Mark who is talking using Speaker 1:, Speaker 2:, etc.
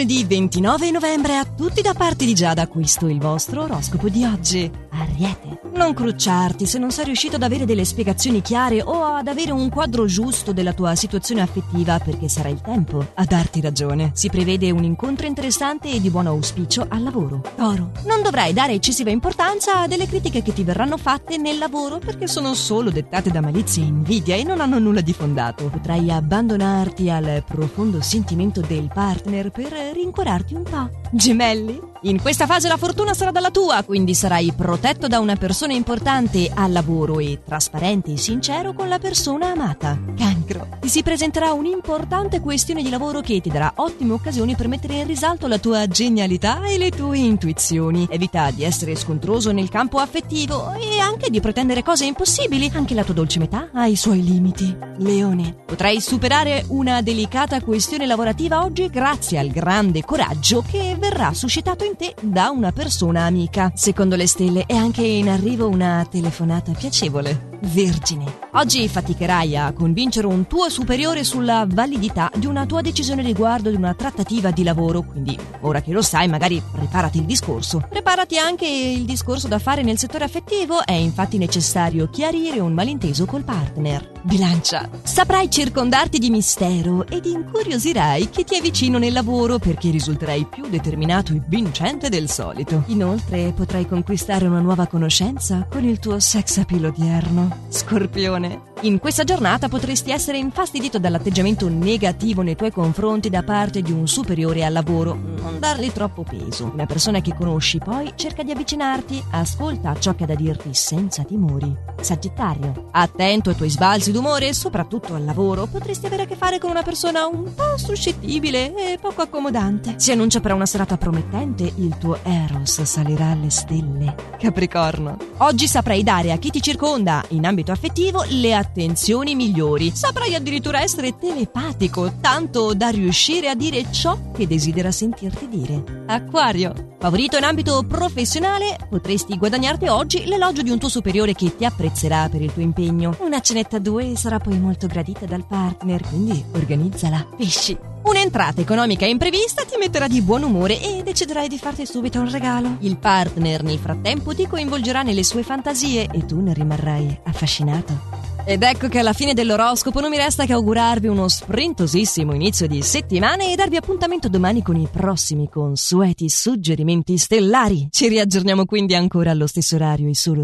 Speaker 1: lunedì 29 novembre a tutti da parte di Giada, questo è il vostro oroscopo di oggi. Ariete. Non crucciarti se non sei riuscito ad avere delle spiegazioni chiare o ad avere un quadro giusto della tua situazione affettiva perché sarà il tempo a darti ragione. Si prevede un incontro interessante e di buon auspicio al lavoro. Toro. Non dovrai dare eccessiva importanza a delle critiche che ti verranno fatte nel lavoro perché sono solo dettate da malizia e invidia e non hanno nulla di fondato. Potrai abbandonarti al profondo sentimento del partner per rincuorarti un po'. Gemelli? In questa fase la fortuna sarà dalla tua, quindi sarai protetto da una persona importante al lavoro e trasparente e sincero con la persona amata. Cancro. Si presenterà un'importante questione di lavoro che ti darà ottime occasioni per mettere in risalto la tua genialità e le tue intuizioni. Evita di essere scontroso nel campo affettivo e anche di pretendere cose impossibili. Anche la tua dolce metà ha i suoi limiti. Leone. Potrai superare una delicata questione lavorativa oggi grazie al grande coraggio che verrà suscitato in te da una persona amica. Secondo le stelle è anche in arrivo una telefonata piacevole. Vergine. Oggi faticherai a convincere un tuo superiore sulla validità di una tua decisione riguardo di una trattativa di lavoro, quindi ora che lo sai magari preparati il discorso. Preparati anche il discorso da fare nel settore affettivo, è infatti necessario chiarire un malinteso col partner. Bilancia. Saprai circondarti di mistero ed incuriosirai chi ti è vicino nel lavoro perché risulterai più determinato e vincente del solito. Inoltre potrai conquistare una nuova conoscenza con il tuo sex appeal odierno. Scorpione. In questa giornata potresti essere infastidito dall'atteggiamento negativo nei tuoi confronti da parte di un superiore al lavoro. Non dargli troppo peso. Una persona che conosci poi cerca di avvicinarti, ascolta ciò che ha da dirti senza timori. Sagittario. Attento ai tuoi sbalzi d'umore, soprattutto al lavoro, potresti avere a che fare con una persona un po' suscettibile e poco accomodante. Si annuncia per una serata promettente, il tuo Eros salirà alle stelle. Capricorno. Oggi saprai dare a chi ti circonda, in ambito affettivo, le attenzioni migliori. Saprai addirittura essere telepatico, tanto da riuscire a dire ciò che desidera sentirti dire. Acquario. Favorito in ambito professionale, potresti guadagnarti oggi l'elogio di un tuo superiore che ti apprezzerà per il tuo impegno. Una cenetta a due sarà poi molto gradita dal partner, quindi organizzala. Pesci. Un'entrata economica imprevista ti metterà di buon umore e deciderai di farti subito un regalo. Il partner nel frattempo ti coinvolgerà nelle sue fantasie e tu ne rimarrai affascinato. Ed ecco che alla fine dell'oroscopo non mi resta che augurarvi uno sprintosissimo inizio di settimana e darvi appuntamento domani con i prossimi consueti suggerimenti stellari. Ci riaggiorniamo quindi ancora allo stesso orario e solo